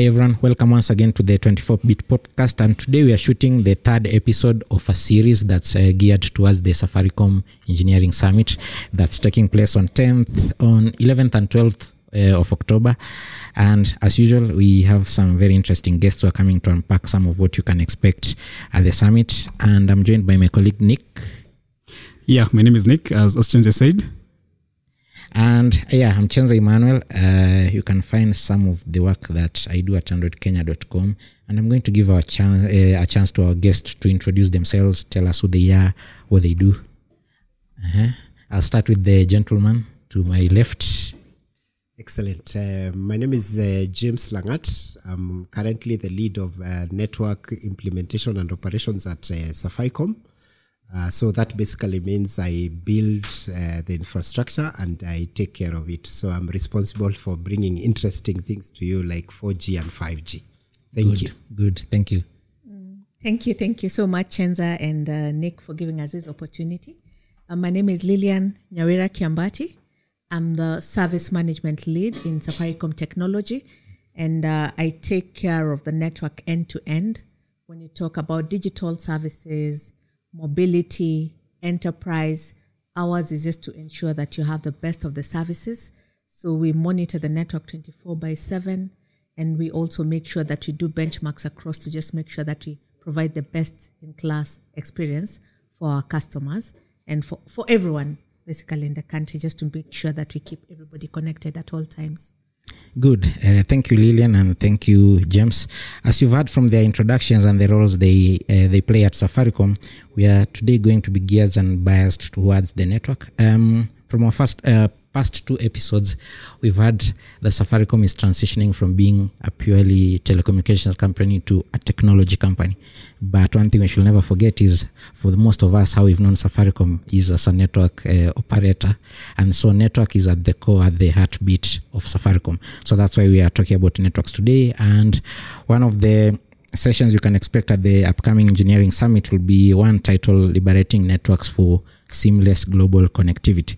Hi, everyone. Welcome once again to the 24 Bit Podcast. And today we are shooting the third episode of a series that's uh, geared towards the Safaricom Engineering Summit that's taking place on 10th, on 11th, and 12th. Uh, of October. And as usual, we have some very interesting guests who are coming to unpack some of what you can expect at the summit. And I'm joined by my colleague Nick. Yeah, my name is Nick, as, as Chenze said. And yeah, I'm Chenza Emmanuel. Uh, you can find some of the work that I do at androidkenya.com. And I'm going to give our chance, uh, a chance to our guests to introduce themselves, tell us who they are, what they do. Uh-huh. I'll start with the gentleman to my left. Excellent. Uh, my name is uh, James Langat. I'm currently the lead of uh, network implementation and operations at uh, Safaricom. Uh, so that basically means I build uh, the infrastructure and I take care of it. So I'm responsible for bringing interesting things to you like 4G and 5G. Thank good, you. Good. Thank you. Thank you. Thank you so much, Chenze and uh, Nick, for giving us this opportunity. Uh, my name is Lilian Nyawira Kiambati. I'm the service management lead in Safaricom Technology, and uh, I take care of the network end to end. When you talk about digital services, mobility, enterprise, ours is just to ensure that you have the best of the services. So we monitor the network 24 by 7, and we also make sure that we do benchmarks across to just make sure that we provide the best in class experience for our customers and for, for everyone basically in the country just to make sure that we keep everybody connected at all times. Good. Uh, thank you, Lillian, and thank you, James. As you've heard from their introductions and the roles they uh, they play at Safaricom, we are today going to be geared and biased towards the network. Um, from our first uh, past two episodes, we've had that Safaricom is transitioning from being a purely telecommunications company to a technology company. But one thing we should never forget is, for the most of us, how we've known Safaricom is as a network uh, operator, and so network is at the core, at the heartbeat of Safaricom. So that's why we are talking about networks today. And one of the sessions you can expect at the upcoming engineering summit will be one titled liberating networks for seamless global connectivity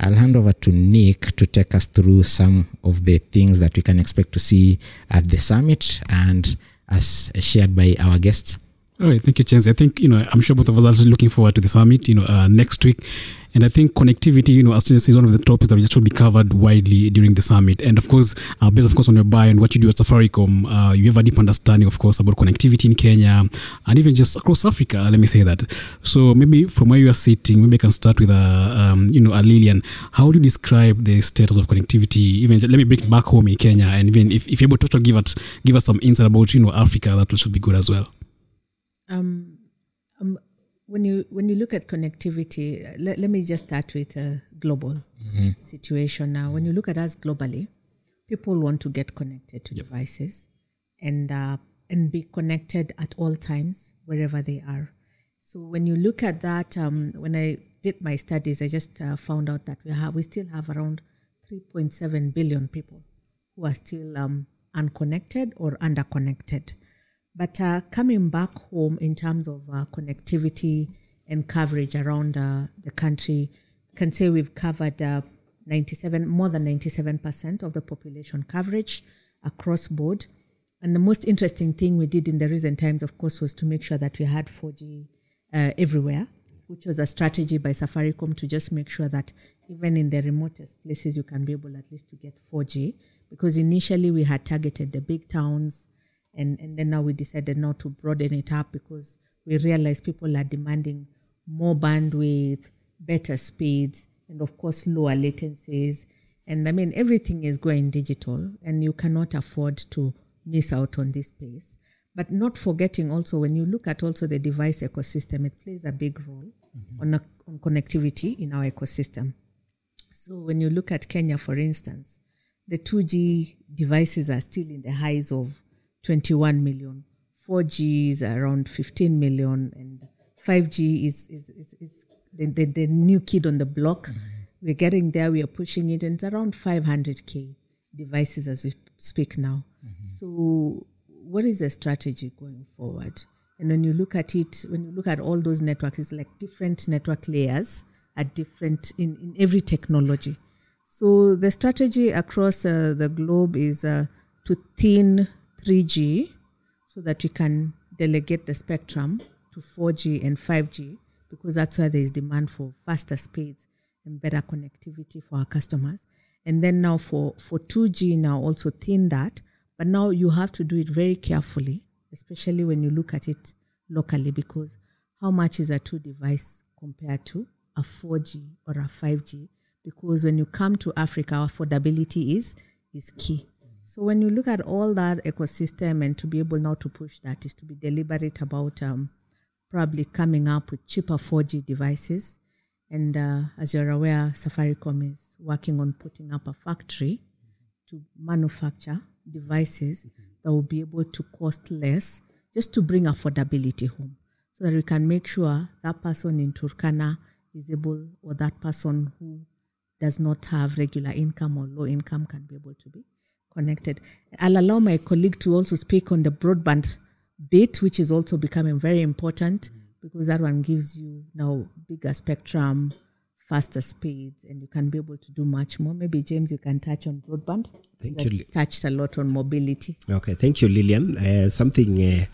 i'll hand over to nick to take us through some of the things that we can expect to see at the summit and as shared by our guests All right, thank you, Chenze. I think, you know, I'm sure both of us are looking forward to the summit, you know, uh, next week. And I think connectivity, you know, as is one of the topics that will actually be covered widely during the summit. And of course, uh, based, of course, on your buy and what you do at Safaricom, uh, you have a deep understanding, of course, about connectivity in Kenya and even just across Africa, let me say that. So maybe from where you are sitting, maybe I can start with, uh, um, you know, a Lillian. How would you describe the status of connectivity? Even let me bring it back home in Kenya. And even if, if you're able to give, it, give us some insight about, you know, Africa, that should be good as well. Um, when you when you look at connectivity, uh, let, let me just start with a global situation now. When you look at us globally, people want to get connected to devices and uh, and be connected at all times wherever they are. So when you look at that, um, when I did my studies, I just uh, found out that we have we still have around 3.7 billion people who are still um, unconnected or underconnected. But uh, coming back home in terms of uh, connectivity and coverage around uh, the country, I can say we've covered uh, 97, more than 97% of the population coverage across board. And the most interesting thing we did in the recent times, of course, was to make sure that we had 4G uh, everywhere, which was a strategy by Safaricom to just make sure that even in the remotest places, you can be able at least to get 4G. Because initially we had targeted the big towns, and, and then now we decided now to broaden it up because we realized people are demanding more bandwidth, better speeds, and of course lower latencies. And I mean everything is going digital, and you cannot afford to miss out on this space. But not forgetting also when you look at also the device ecosystem, it plays a big role mm-hmm. on, a, on connectivity in our ecosystem. So when you look at Kenya, for instance, the 2G devices are still in the highs of 21 million. 4G is around 15 million, and 5G is is, is, is the, the, the new kid on the block. We're getting there. We are pushing it, and it's around 500k devices as we speak now. So, what is the strategy going forward? And when you look at it, when you look at all those networks, it's like different network layers at different in, in every technology. So the strategy across uh, the globe is uh, to thin 3G so that we can delegate the spectrum to 4G and 5G because that's where there is demand for faster speeds and better connectivity for our customers. And then now for, for 2G now also thin that, but now you have to do it very carefully, especially when you look at it locally because how much is a two device compared to a 4G or a 5G? Because when you come to Africa, affordability is is key. So when you look at all that ecosystem and to be able now to push that is to be deliberate about um, probably coming up with cheaper 4G devices. And uh, as you're aware, Safaricom is working on putting up a factory to manufacture devices that will be able to cost less just to bring affordability home so that we can make sure that person in Turkana is able or that person who does not have regular income or low income can be able to be connected. I'll allow my colleague to also speak on the broadband bit, which is also becoming very important because that one gives you now bigger spectrum, faster speeds, and you can be able to do much more. Maybe James, you can touch on broadband. Thank That you, Li- Touched a lot on mobility. Okay, thank you, Lillian. Uh, something uh,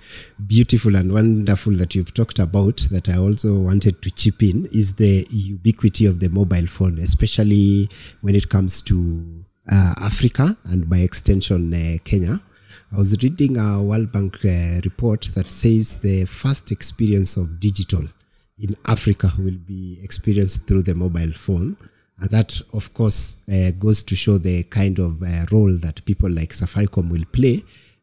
beautiful and wonderful that you've talked about that I also wanted to chip in is the ubiquity of the mobile phone, especially when it comes to uh, Africa and by extension uh, Kenya. I was reading a World Bank uh, report that says the first experience of digital in Africa will be experienced through the mobile phone. And that, of course, uh, goes to show the kind of uh, role that people like Safaricom will play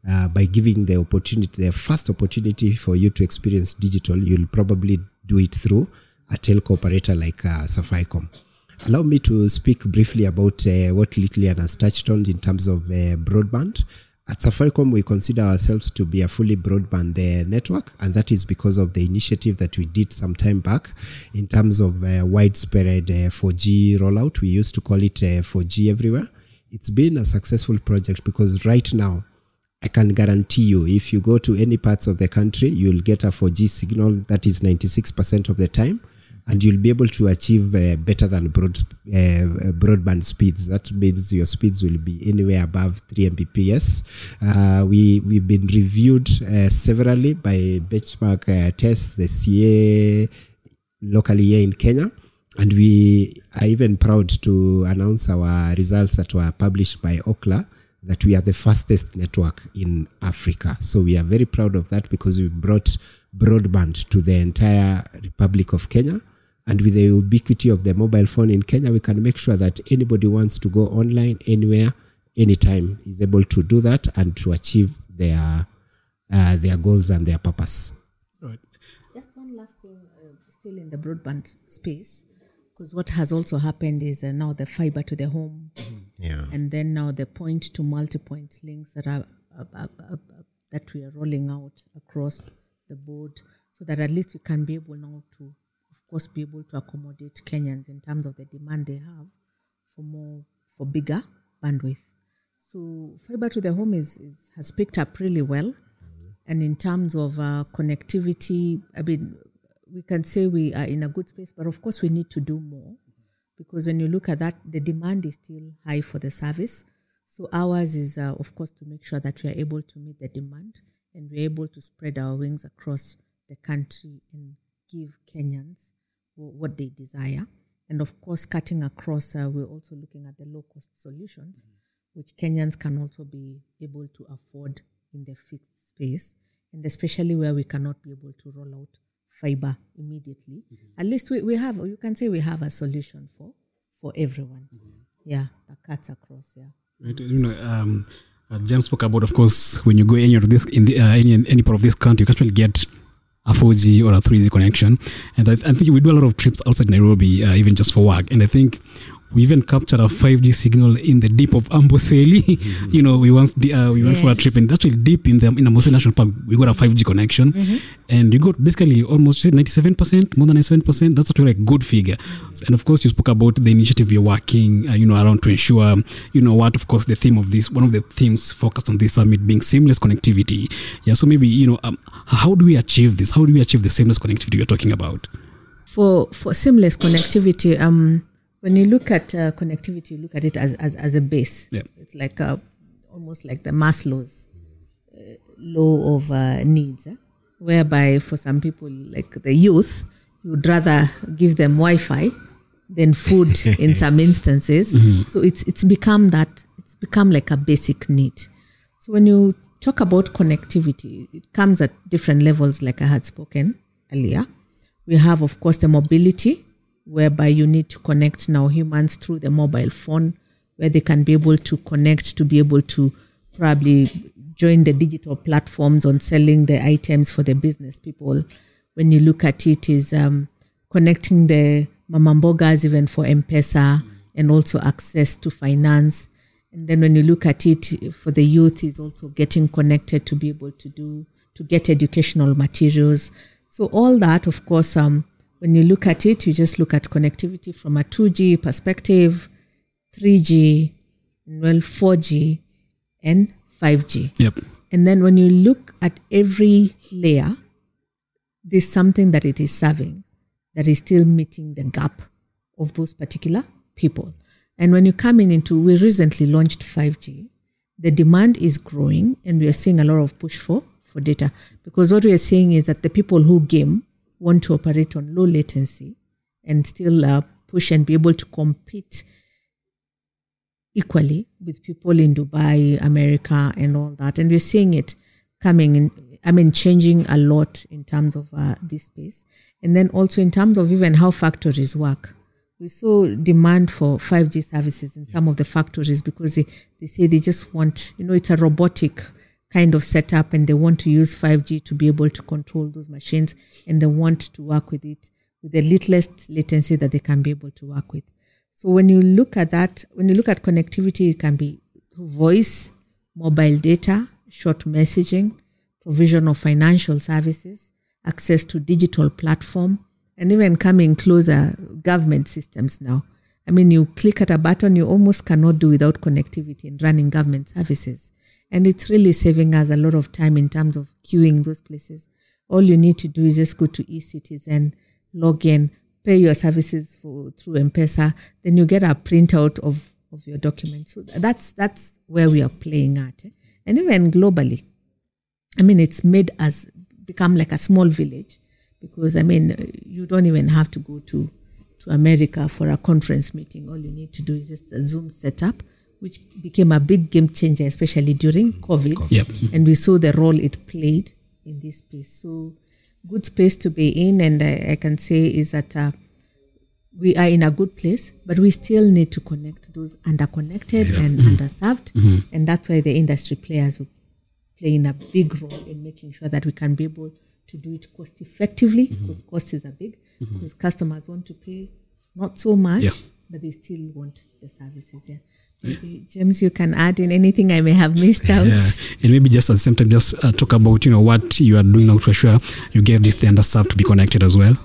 uh, by giving the opportunity, the first opportunity for you to experience digital. You'll probably do it through a telco operator like Safaricom. Allow me to speak briefly about uh, what Lillian has touched on in terms of uh, broadband. At Safaricom, we consider ourselves to be a fully broadband uh, network, and that is because of the initiative that we did some time back in terms of uh, widespread uh, 4G rollout. We used to call it uh, 4G everywhere. It's been a successful project because right now, I can guarantee you, if you go to any parts of the country, you'll get a 4G signal that is 96% of the time, and you'll be able to achieve uh, better than broad, uh, broadband speeds. That means your speeds will be anywhere above 3 Mbps. Uh, we, we've been reviewed uh, severally by benchmark uh, tests, the CA locally here in Kenya. And we are even proud to announce our results that were published by Ookla that we are the fastest network in Africa. So we are very proud of that because we brought broadband to the entire Republic of Kenya. And with the ubiquity of the mobile phone in Kenya, we can make sure that anybody wants to go online anywhere, anytime is able to do that and to achieve their uh, their goals and their purpose. Right. Just one last thing, uh, still in the broadband space, because what has also happened is uh, now the fiber to the home, Yeah. and then now the point to multi-point links that are uh, uh, uh, uh, that we are rolling out across the board, so that at least we can be able now to, of course, be able to accommodate Kenyans in terms of the demand they have for more for bigger bandwidth. So fiber to the home is, is has picked up really well, and in terms of uh, connectivity, I mean, we can say we are in a good space, but of course we need to do more because when you look at that, the demand is still high for the service. So ours is, uh, of course, to make sure that we are able to meet the demand and we're able to spread our wings across the country and give Kenyans what they desire. And of course, cutting across, uh, we're also looking at the low cost solutions, which Kenyans can also be able to afford in the fixed space, and especially where we cannot be able to roll out fiber immediately. At least we, we have, you can say we have a solution for for everyone. Yeah, that cuts across. Yeah. Right, you know, um, uh, James spoke about, of course, when you go any of this in the uh, any any part of this country, you can actually get a 4G or a 3G connection. And I, I think we do a lot of trips outside Nairobi, uh, even just for work. And I think we even captured a 5G signal in the deep of Amboseli. you know, we once uh, we went for a trip and actually deep in the in Amboseli National Park, we got a 5G connection, and you got basically almost 97 percent, more than 97 percent. That's actually a good figure. And of course, you spoke about the initiative you're working, uh, you know, around to ensure, you know, what of course the theme of this, one of the themes focused on this summit being seamless connectivity. Yeah, so maybe you know, um, how do we achieve this? How do we achieve the seamless connectivity we're talking about? for for seamless connectivity um when you look at uh, connectivity you look at it as, as as a base Yeah. it's like a, almost like the maslow's uh, law of uh, needs, eh? whereby for some people, like the youth, you would rather give them Wi-Fi than food in some instances. So it's it's become that it's become like a basic need. So when you talk about connectivity, it comes at different levels, like I had spoken earlier. We have, of course, the mobility, whereby you need to connect now humans through the mobile phone, where they can be able to connect to be able to probably join the digital platforms on selling the items for the business people. When you look at it, is um, connecting the mamambogas even for M-Pesa and also access to finance. And then when you look at it for the youth, is also getting connected to be able to do to get educational materials. So all that, of course, um, when you look at it, you just look at connectivity from a 2G perspective, 3G, well, 4G, and 5G. Yep. And then when you look at every layer, there's something that it is serving that is still meeting the gap of those particular people. And when you come in into, we recently launched 5G. The demand is growing, and we are seeing a lot of push for for data because what we are seeing is that the people who game want to operate on low latency and still uh, push and be able to compete equally with people in Dubai, America, and all that. And we're seeing it coming in, I mean, changing a lot in terms of uh, this space. And then also in terms of even how factories work. We saw demand for 5G services in some of the factories because they, they say they just want, you know, it's a robotic kind of setup and they want to use 5G to be able to control those machines and they want to work with it with the littlest latency that they can be able to work with. So when you look at that, when you look at connectivity, it can be voice, mobile data, short messaging, provision of financial services, access to digital platform, and even coming closer, government systems now. I mean, you click at a button, you almost cannot do without connectivity in running government services. And it's really saving us a lot of time in terms of queuing those places. All you need to do is just go to eCitizen, log in, pay your services for through M-Pesa, then you get a printout of, of your documents. So that's that's where we are playing at. eh? And even globally, I mean, it's made us become like a small village because I mean, you don't even have to go to to America for a conference meeting. All you need to do is just a Zoom setup, which became a big game changer, especially during COVID. Yep. And we saw the role it played in this space. So, good space to be in, and I, I can say is that. Uh, we are in a good place, but we still need to connect those underconnected and mm-hmm. underserved. Mm-hmm. And that's why the industry players will play in a big role in making sure that we can be able to do it cost effectively mm-hmm. because costs are big, because customers want to pay not so much, Yeah. but they still want the services. Yeah. Maybe, James, you can add in anything I may have missed out. Yeah. And maybe just at the same time, just uh, talk about you know what you are doing now to ensure you get this the underserved to be connected as well.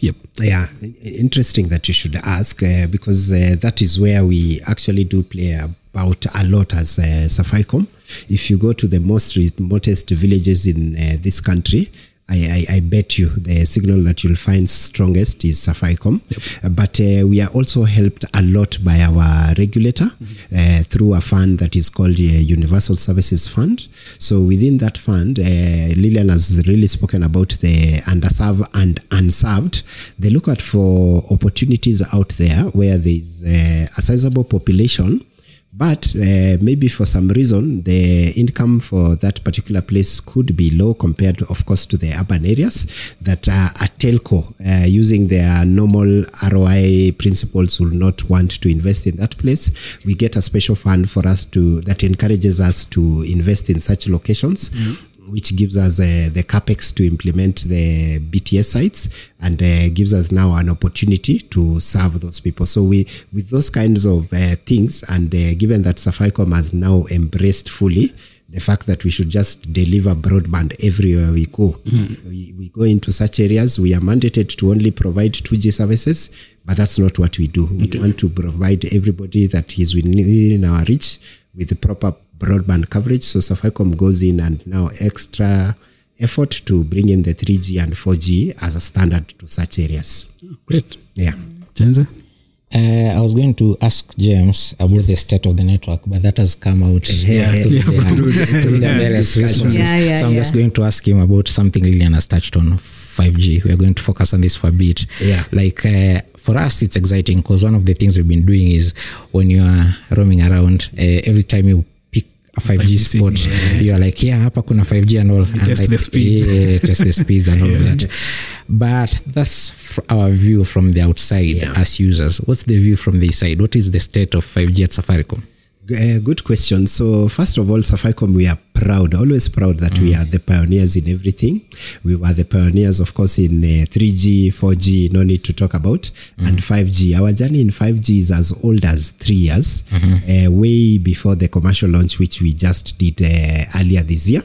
Yep. Yeah, interesting that you should ask uh, because uh, that is where we actually do play about a lot as uh, Safaricom. If you go to the most remotest villages in uh, this country, I, I, I bet you the signal that you'll find strongest is Safaricom. Uh, but uh, we are also helped a lot by our regulator uh, through a fund that is called the Universal Services Fund. So within that fund, uh, Lillian has really spoken about the underserved and unserved. They look at for opportunities out there where there is uh, a sizable population but uh, maybe for some reason the income for that particular place could be low compared of course to the urban areas that uh, a telco. Uh, using their normal roi principles will not want to invest in that place. We get a special fund for us to that encourages us to invest in such locations which gives us uh, the capex to implement the BTS sites and uh, gives us now an opportunity to serve those people. So we, with those kinds of uh, things, and uh, given that Safaricom has now embraced fully the fact that we should just deliver broadband everywhere we go, we, we go into such areas. We are mandated to only provide 2G services, but that's not what we do. We want to provide everybody that is within our reach with the proper broadband coverage. So Safaricom goes in and now extra effort to bring in the 3G and 4G as a standard to such areas. Great. Yeah. Chenze? uh, I was going to ask James about the state of the network, but that has come out Yeah, yeah, yeah. through the various responses. Yeah, yeah, so I'm just going to ask him about something Lillian has touched on 5G. We are going to focus on this for a bit. Yeah. Like uh, for us, it's exciting because one of the things we've been doing is when you are roaming around, uh, every time you pick a 5G, 5G spot, signal, you are like, yeah, hapa kuna 5G and all. and test like, the speeds. Yeah, test the speeds and all that. But that's our view from the outside Yeah. as users. What's the view from the side? What is the state of 5G at Safaricom? Uh, good question. So, first of all, Safaricom, we are proud, always proud that we are the pioneers in everything. We were the pioneers, of course, in uh, 3G, 4G, no need to talk about, and 5G. Our journey in 5G is as old as three years, uh, way before the commercial launch, which we just did uh, earlier this year.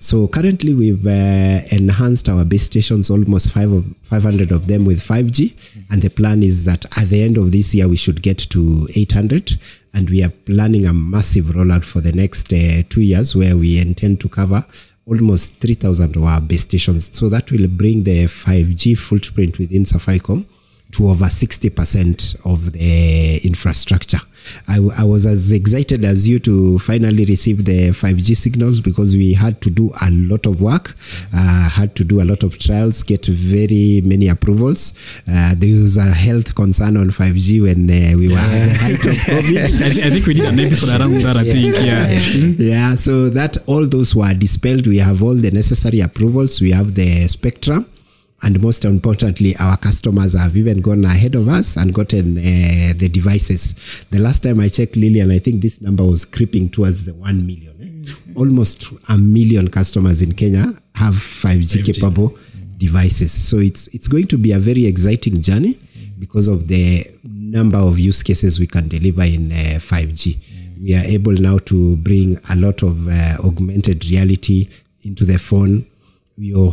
So currently we've uh, enhanced our base stations, almost five of, 500 of them with 5G. And the plan is that at the end of this year, we should get to 800. And we are planning a massive rollout for the next uh, two years where we intend to cover almost 3,000 of our base stations. So that will bring the 5G footprint within Safaricom to over 60% of the infrastructure. I, I, was as excited as you to finally receive the 5G signals because we had to do a lot of work, uh, had to do a lot of trials, get very many approvals. Uh, there was a health concern on 5G when uh, we were at the height of COVID. I, I think we did an episode around that. I think, yeah. yeah so that all those were dispelled we have all the necessary approvals we have the spectrum and most importantly our customers have even gone ahead of us and gotten uh, the devices. The last time i checked lillian i think this number was creeping towards the 1 million eh? almost a million customers in kenya have 5g, 5G. capable devices. So it's it's going to be a very exciting journey because of the number of use cases we can deliver in uh, 5g we are able now to bring a lot of uh, augmented reality into the phone. Your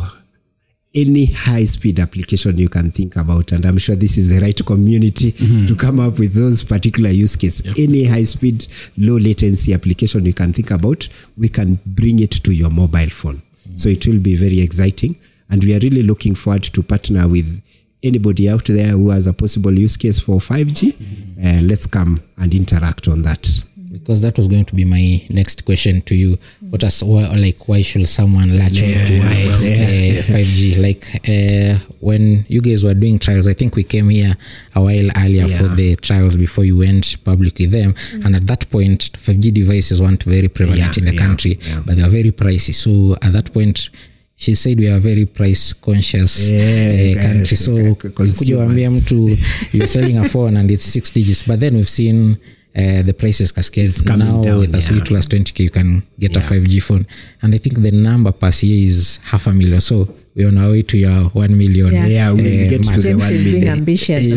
any high speed application you can think about and i'm sure this is the right community to mm-hmm. come up with those particular use case. Any high speed low latency application you can think about we can bring it to your mobile phone. Mm-hmm. So it will be very exciting and we are really looking forward to partner with anybody out there who has a possible use case for 5g mm-hmm. uh, let's come and interact on that because that was going to be my next question to you. What is why, like why should someone latch on to Yeah, yeah, yeah. 5g like uh, when you guys were doing trials i think we came here a while earlier for the trials before you went public with them. And at that point 5g devices weren't very prevalent Yeah, in the yeah, country yeah. but they were very pricey. So at that point she said we are very price conscious Yeah, uh, country. so kuja waambia mtu you're selling a phone and it's six digits? But then we've seen uh, the prices cascade coming now down, with as yeah. little as 20k you can get a 5g phone and i think the number per year is half a million so we're on our way to your 1 million Yeah. yeah we will uh, get to mark. the James one is being ambitious. Yeah,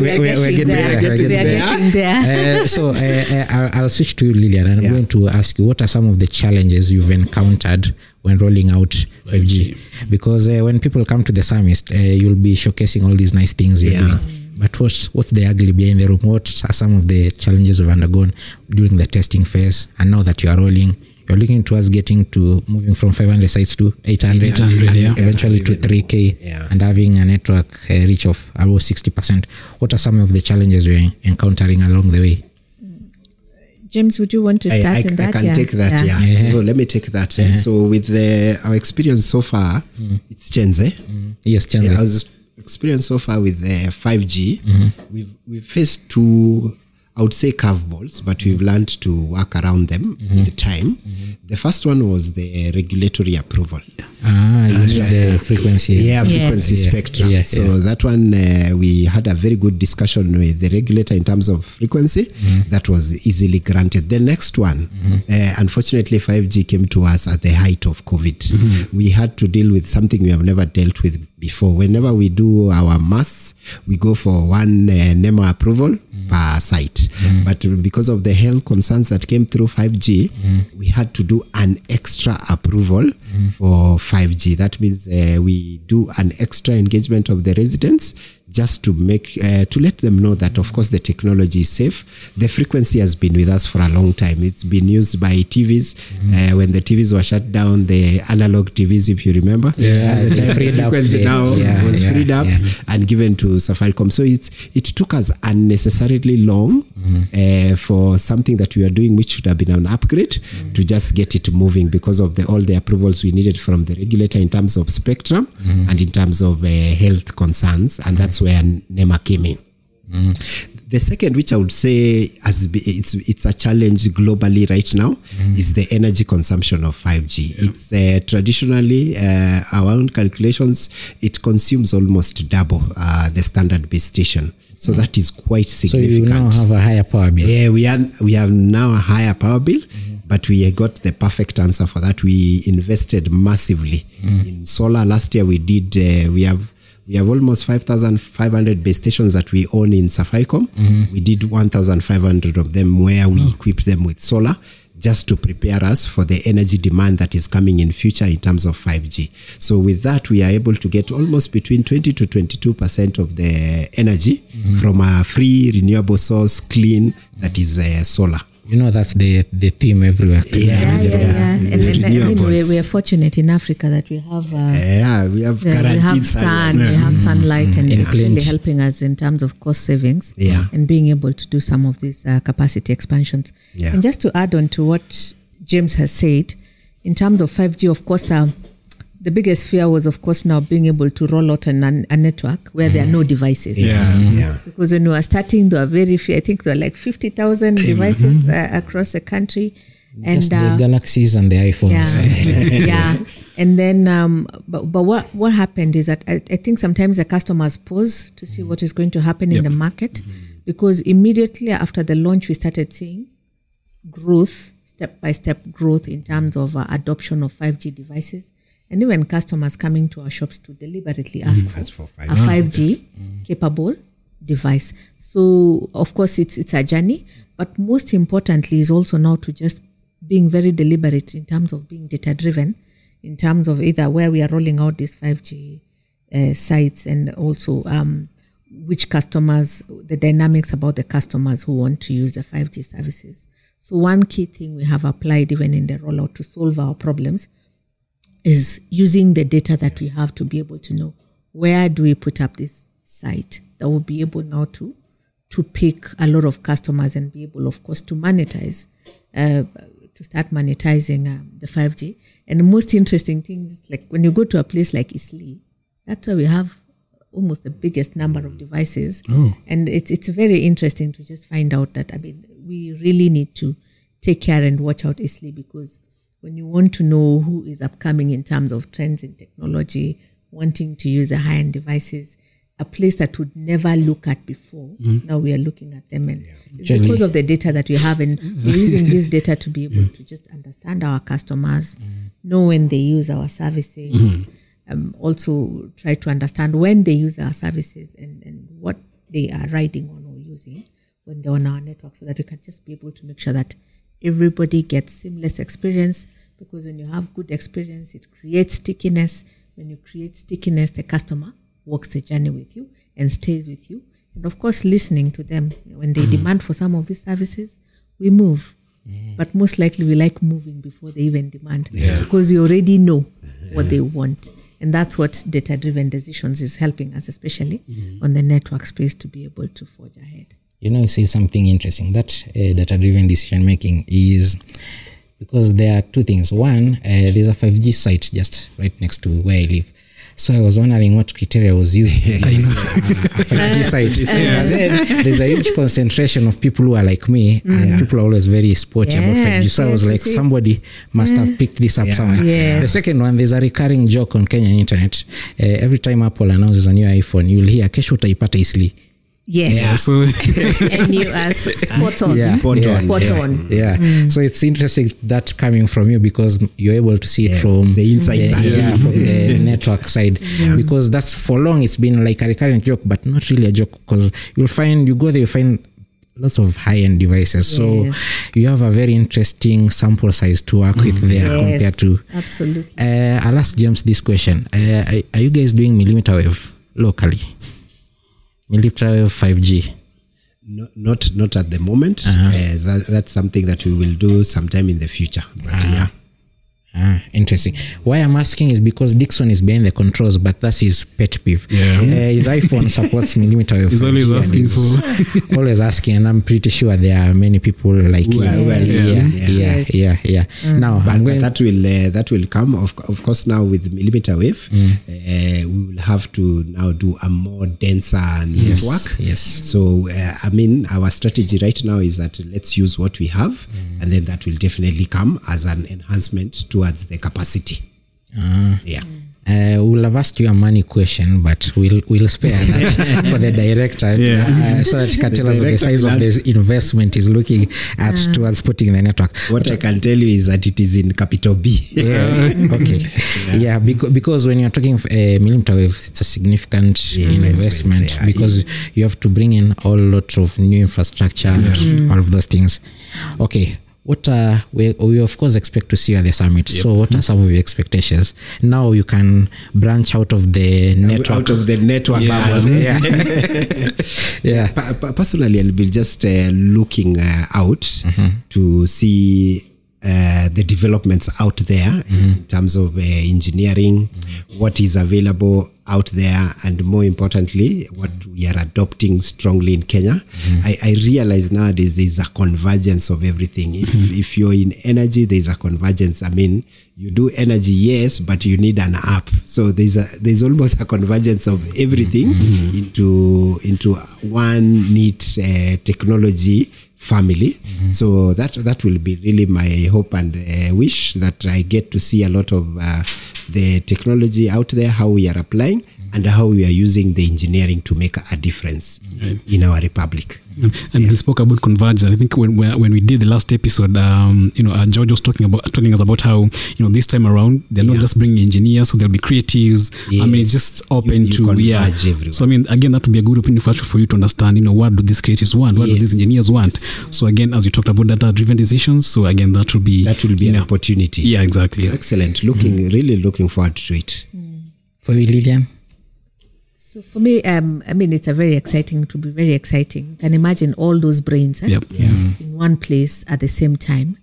we're- we're- we're getting there. getting uh, so uh, uh, I'll, I'll switch to you, Lillian, and I'm Yeah. going to ask you what are some of the challenges you've encountered when rolling out 5G? Because uh, when people come to the summit, uh, you'll be showcasing all these nice things you're Yeah. doing. But what's what's the ugly behind the room? What are some of the challenges we've undergone during the testing phase? And now that you are rolling, you're looking towards getting to moving from 500 sites to 800, 800, and yeah. eventually to 3K, Yeah. and having a network uh, reach of about 60%. What are some of the challenges you're encountering along the way? James, would you want to start I, in I can yeah. take that, yeah. Yeah. So let me take that. Yeah. So with the our experience so far, it's Chenze. Yes, Chenze. Yeah, our experience so far with the 5G, we've, we've faced two, I would say curveballs, but we've learned to work around them with time. The first one was the regulatory approval. Ah, you need the frequency. Yeah, frequency Yeah, spectrum. yeah, so yeah. that one, uh, we had a very good discussion with the regulator in terms of frequency. Mm-hmm. That was easily granted. The next one, uh, unfortunately, 5G came to us at the height of COVID. Mm-hmm. We had to deal with something we have never dealt with before. Whenever we do our mass, we go for one uh, NEMA approval. Mm-hmm. per site. But because of the health concerns that came through 5G, we had to do an extra approval for 5G. That means uh, we do an extra engagement of the residents just to make uh, to let them know that of course the technology is safe. The frequency has been with us for a long time. It's been used by tvs uh, when the tvs were shut down the analog tvs if you remember Yeah, At the time, the freed up frequency now yeah, was yeah, freed up yeah. and given to safaricom. So it's it took us unnecessarily long uh, for something that we are doing which should have been an upgrade to just get it moving because of the all the approvals we needed from the regulator in terms of spectrum and in terms of uh, health concerns. And that's where NEMA came in the second, which I would say has be, it's it's a challenge globally right now, is the energy consumption of 5G. It's uh, traditionally uh, our own calculations it consumes almost double uh, the standard base station, so that is quite significant. So you now have a higher power bill. Yeah, we are we have now a higher power bill, but we got the perfect answer for that. We invested massively in solar. Last year we did. Uh, we have we have almost five thousand five hundred base stations that we own in Safaricom. Mm-hmm. We did one thousand five hundred of them where we mm. equipped them with solar. Just to prepare us for the energy demand that is coming in future in terms of 5G. So with that, we are able to get almost between 20 to 22 percent of the energy mm-hmm. from a free renewable source, clean that is uh, solar. You know that's the the theme everywhere. Yeah, yeah, yeah, yeah. And, and, I mean, we, we are fortunate in Africa that we have uh, Yeah, we have uh, we have sun, we have sunlight, and it's really helping us in terms of cost savings Yeah. and being able to do some of these uh, capacity expansions. Yeah. And just to add on to what James has said, in terms of 5G, of course, um, the biggest fear was, of course, now being able to roll out an, an, a network where there are no devices. Yeah, yeah. Because when we were starting, there were very few, I think there were like 50,000 devices uh, across the country. And Just uh, the galaxies and the iPhones. yeah, yeah. And then, um, but but what what happened is that I, I think sometimes the customers pause to see what is going to happen in the market, because immediately after the launch, we started seeing growth, step by step growth in terms of uh, adoption of five G devices, and even customers coming to our shops to deliberately ask Ask for, for a 5G. five G capable device. So of course it's it's a journey, but most importantly is also now to just being very deliberate in terms of being data driven, in terms of either where we are rolling out these five G uh, sites and also um, which customers, the dynamics about the customers who want to use the five G services. So one key thing we have applied even in the rollout to solve our problems is using the data that we have to be able to know where do we put up this site that will be able now to to pick a lot of customers and be able of course to monetize uh, to start monetizing um, the 5g and the most interesting thing is like when you go to a place like Eastleigh that's where we have almost the biggest number of devices Oh. and it's it's very interesting to just find out that i mean we really need to take care and watch out Eastleigh because when you want to know who is upcoming in terms of trends in technology, wanting to use the high-end devices, a place that would never look at before. Mm-hmm. Now we are looking at them, and it's Actually- because of the data that we have, and we're using this data to be able to just understand our customers, mm-hmm. know when they use our services, mm-hmm. um, also try to understand when they use our services and, and what they are riding on or using when they're on our network, so that we can just be able to make sure that everybody gets seamless experience because when you have good experience it creates stickiness. When you create stickiness the customer walks the journey with you and stays with you. And of course listening to them. When they mm-hmm. demand for some of these services we move. Mm-hmm. But most likely we like moving before they even demand because we already know what they want. And that's what data driven decisions is helping us especially mm-hmm. on the network space to be able to forge ahead you know, you say something interesting. That uh, data driven decision making is because there are two things. One, uh, there's a 5G site just right next to where I live. So I was wondering what criteria was used to use a 5G site. And then there's a huge concentration of people who are like me, and people are always very sporty about 5G. Yes, I was yes, like, somebody must have picked this up somewhere. Yeah. The second one, there's a recurring joke on Kenyan internet. Uh, every time Apple announces a new iPhone, you'll hear kesho utaipata easily. Yes. So and you are spot on. Yeah, Spot yeah, on, spot yeah, on. Yeah. So it's interesting that coming from you because you're able to see it from the inside the, side. yeah, from the network side. Because that's for long it's been like a recurrent joke, but not really a joke because you'll find you go there, you find lots of high-end devices. So you have a very interesting sample size to work with there Yes, compared to. absolutely. Uh, I'll ask James this question: uh, are, are you guys doing millimeter wave locally? Millimeter wave five G. No, not not at the moment. Uh, that, that's something that we will do sometime in the future. But yeah, Ah, interesting. Why I'm asking is because Dixon is behind the controls, but that's his pet peeve. Yeah. Uh, his iPhone supports millimeter wave. He's always asking he's always asking, and I'm pretty sure there are many people like Who him. are- well, yeah, yeah. yeah, yeah, yeah. Now but, but that will uh, that will come. Of, of course, now with millimeter wave, uh, we will have to now do a more denser network. yes. So uh, I mean, our strategy right now is that let's use what we have, and then that will definitely come as an enhancement towards the capacity. yeah. Uh, we'll have asked you a money question, but we'll we'll spare that for the director, Yeah. uh, so that he can tell us the size of the investment is looking at towards putting the network. What I can tell you is that it is in capital B. Yeah. okay. Yeah, because, because when you're talking of uh, millimeter wave, it's a significant Yeah, investment, investment, yeah. because you have to bring in a lot of new infrastructure and all of those things. Okay. What are we, we of course expect to see you at the summit. So, what are some of your expectations? Now you can branch out of the network. Out of the network Yeah. bubble. yeah, yeah. Pa- pa- personally, I'll be just uh, looking uh, out to see uh, the developments out there in terms of uh, engineering, what is available out there, and more importantly, what we are adopting strongly in Kenya. I, I realize nowadays there's a convergence of everything. If, if you're in energy, there's a convergence. I mean, you do energy, yes, but you need an app. So there's a there's almost a convergence of everything into into one neat uh, technology family. So that that will be really my hope and uh, wish that I get to see a lot of uh, the technology out there, how we are applying, and how we are using the engineering to make a difference in our republic. And he spoke about convergence. I think when when when we did the last episode, um, you know, uh, George was talking about talking us about how you know this time around they're not just bringing engineers, so there'll be creatives. I mean, it's just open You- you to yeah. Everyone. So I mean, again, that would be a good opinion for for you to understand. You know, what do these creatives want? What do these engineers want? So again, as you talked about data-driven decisions, so again, that will be That will be an know, opportunity. Yeah, exactly. Excellent. Looking really looking forward to it. For you, Lillian? So for me, um, I mean, it's a very exciting to be very exciting. You can imagine all those brains eh, Yep. in one place at the same time.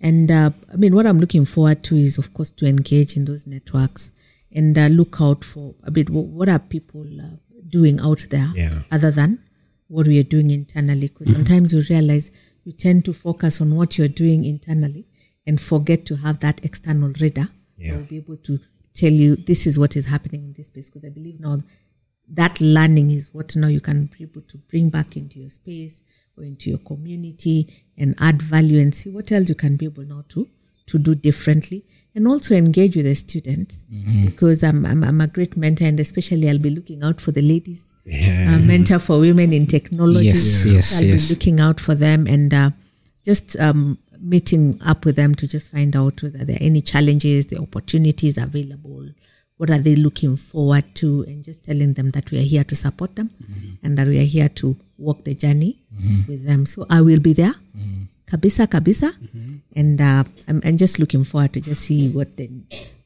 And uh, I mean, what I'm looking forward to is, of course, to engage in those networks and uh, look out for a bit. wh- What are people uh, doing out there Yeah. other than what we are doing internally? Because sometimes you realize you tend to focus on what you're doing internally and forget to have that external radar. Yeah. that will be able to tell you this is what is happening in this space. Because I believe now that learning is what now you can be able to bring back into your space or into your community and add value and see what else you can be able now to to do differently and also engage with the students. Because I'm, I'm I'm a great mentor and especially I'll be looking out for the ladies. Uh, mentor for women in technology. Yes, yes, I'll yes. be looking out for them and uh, just um, meeting up with them to just find out whether there are any challenges, the opportunities available, what are they looking forward to, and just telling them that we are here to support them and that we are here to walk the journey with them. So I will be there, kabisa kabisa, and uh, I'm, I'm just looking forward to just see what the,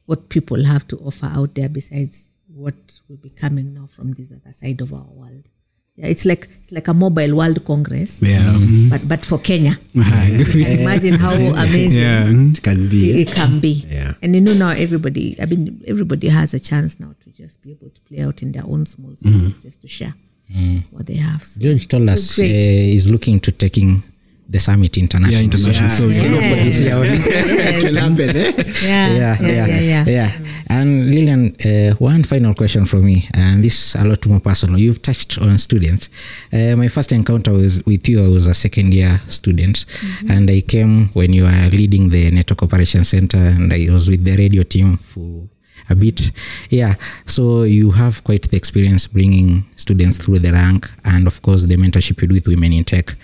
what people have to offer out there besides what will be coming now from this other side of our world. Yeah, it's like it's like a mobile world congress, Yeah. Mm-hmm. Mm-hmm. but but for Kenya. You imagine how amazing Yeah. It can be. it can be. Yeah. And you know now everybody, I mean everybody has a chance now to just be able to play out in their own small spaces mm-hmm. just to share mm. what they have. So, George told so us uh, great. he's looking to taking the summit international. Yeah, international. So it's Yeah. good for this year. It will happen, eh? yeah, yeah, yeah, yeah, yeah, yeah. And Lillian, uh, one final question from me, and this is a lot more personal. You've touched on students. Uh, my first encounter was with you. I was a second year student, and I came when you were leading the Network Operation Center, and I was with the radio team for a bit. Yeah, so you have quite the experience bringing students through the rank, and of course the mentorship you do with women in tech.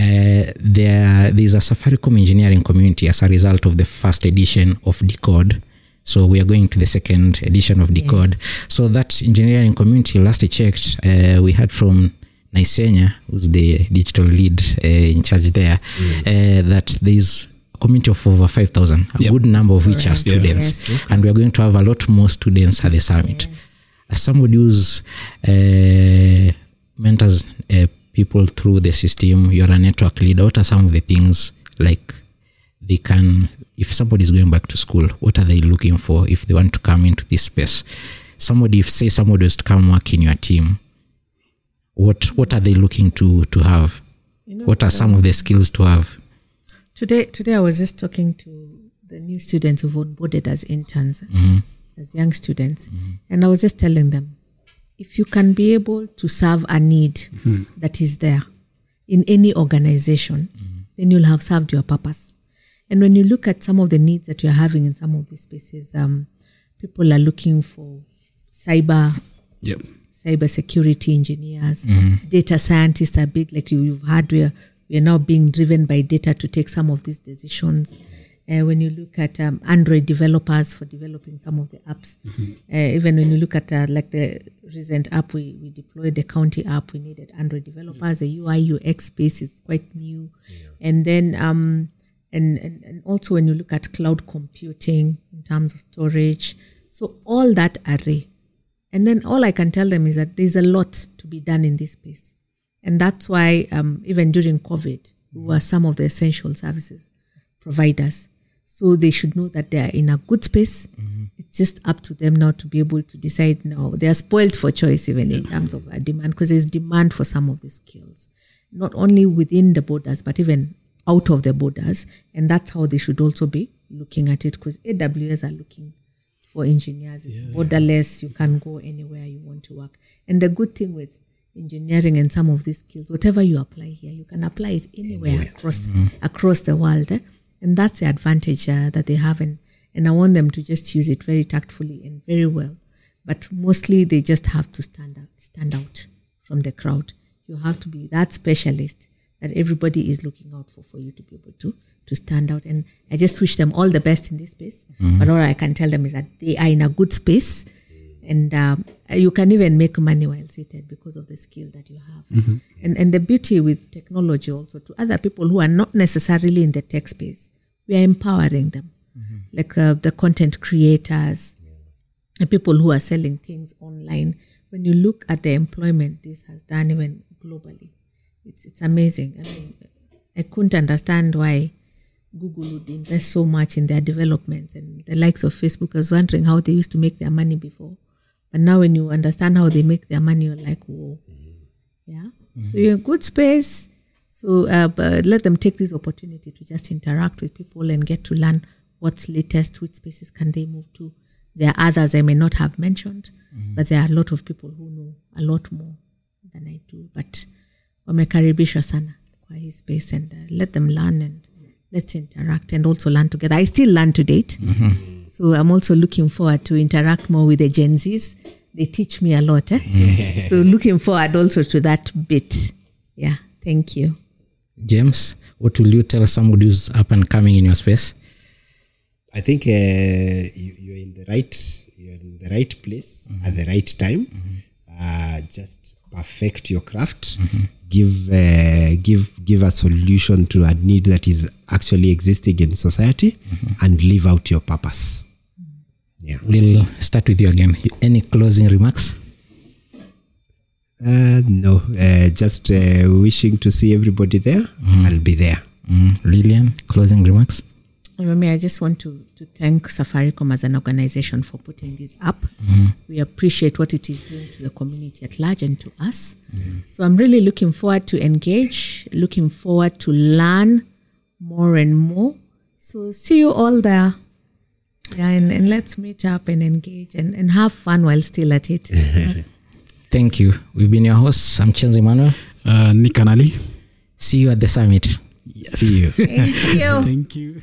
Uh, there there's a Safaricom engineering community as a result of the first edition of Decode. So we are going to the second edition of Decode. So that engineering community, last I checked, uh, we had from Naisenya, who's the digital lead uh, in charge there, uh, that there's a community of over 5,000, a Yep. good number of which are students. Yes. And we are going to have a lot more students at the summit. As somebody who's uh, mentors uh, people through the system, you're a network leader. What are some of the things like they can, if somebody is going back to school, what are they looking for if they want to come into this space? Somebody, if say somebody was to come work in your team, what what are they looking to to have? what are some of the um, skills to have? Today, today I was just talking to the new students who've onboarded as interns, mm-hmm. as young students, mm-hmm. and I was just telling them, if you can be able to serve a need mm-hmm. that is there in any organization, mm-hmm. then you'll have served your purpose. And when you look at some of the needs that you're having in some of these spaces, um, people are looking for cyber Yep. cyber security engineers, mm-hmm. data scientists are big, like you, you've had where we are now being driven by data to take some of these decisions. Uh, when you look at um, Android developers for developing some of the apps, uh, even when you look at uh, like the recent app we, we deployed, the county app, we needed Android developers. The UI UX space is quite new, and then um, and, and and also when you look at cloud computing in terms of storage, so all that array and then all I can tell them is that there's a lot to be done in this space. And that's why, um, even during COVID, we were some of the essential services providers. So they should know that they are in a good space. It's just up to them now to be able to decide now. They are spoiled for choice, even in terms of demand, because there's demand for some of the skills, not only within the borders, but even out of the borders. And that's how they should also be looking at it, because AWS are looking for engineers. It's borderless. You can go anywhere you want to work. And the good thing with engineering and some of these skills, whatever you apply here, you can apply it anywhere, across across the world. eh? And that's the advantage uh, that they have. And, and I want them to just use it very tactfully and very well. But mostly they just have to stand out, stand out from the crowd. You have to be that specialist that everybody is looking out for for you to be able to to stand out. And I just wish them all the best in this space. But all I can tell them is that they are in a good space, and um, you can even make money while seated because of the skill that you have. And and the beauty with technology also to other people who are not necessarily in the tech space, we are empowering them, like uh, the content creators, the people who are selling things online. When you look at the employment this has done even globally, it's it's amazing. I mean, I couldn't understand why Google would invest so much in their development and the likes of Facebook. I was wondering how they used to make their money before, but now when you understand how they make their money, you're like, whoa, yeah. So you're in good space. So uh, but let them take this opportunity to just interact with people and get to learn what's latest, which spaces can they move to. There are others I may not have mentioned, but there are a lot of people who know a lot more than I do. But wamekaribishwa sana kwa hii space and uh, let them learn and let's interact and also learn together. I still learn to date. So I'm also looking forward to interact more with the Gen Zs. They teach me a lot. Eh? so looking forward also to that bit. Yeah. Thank you. James, what will you tell somebody who's up and coming in your space? I think uh, you, you're in the right you're in the right place at the right time. Uh, just perfect your craft. Give uh, give give a solution to a need that is actually existing in society, and live out your purpose. Yeah. We'll start with you again. Any closing remarks? Uh, no, uh, just uh, wishing to see everybody there. I'll be there. Mm, Lilian, closing remarks? Rami, I just want to, to thank Safaricom as an organization for putting this up. We appreciate what it is doing to the community at large and to us. So I'm really looking forward to engage, looking forward to learn more and more. So see you all there. Yeah, and, and let's meet up and engage and, and have fun while still at it. Thank you. We've been your hosts. I'm Chenze Emmanuel. Uh, Nixon Kanali. See you at the summit. See you. Thank you. Thank you.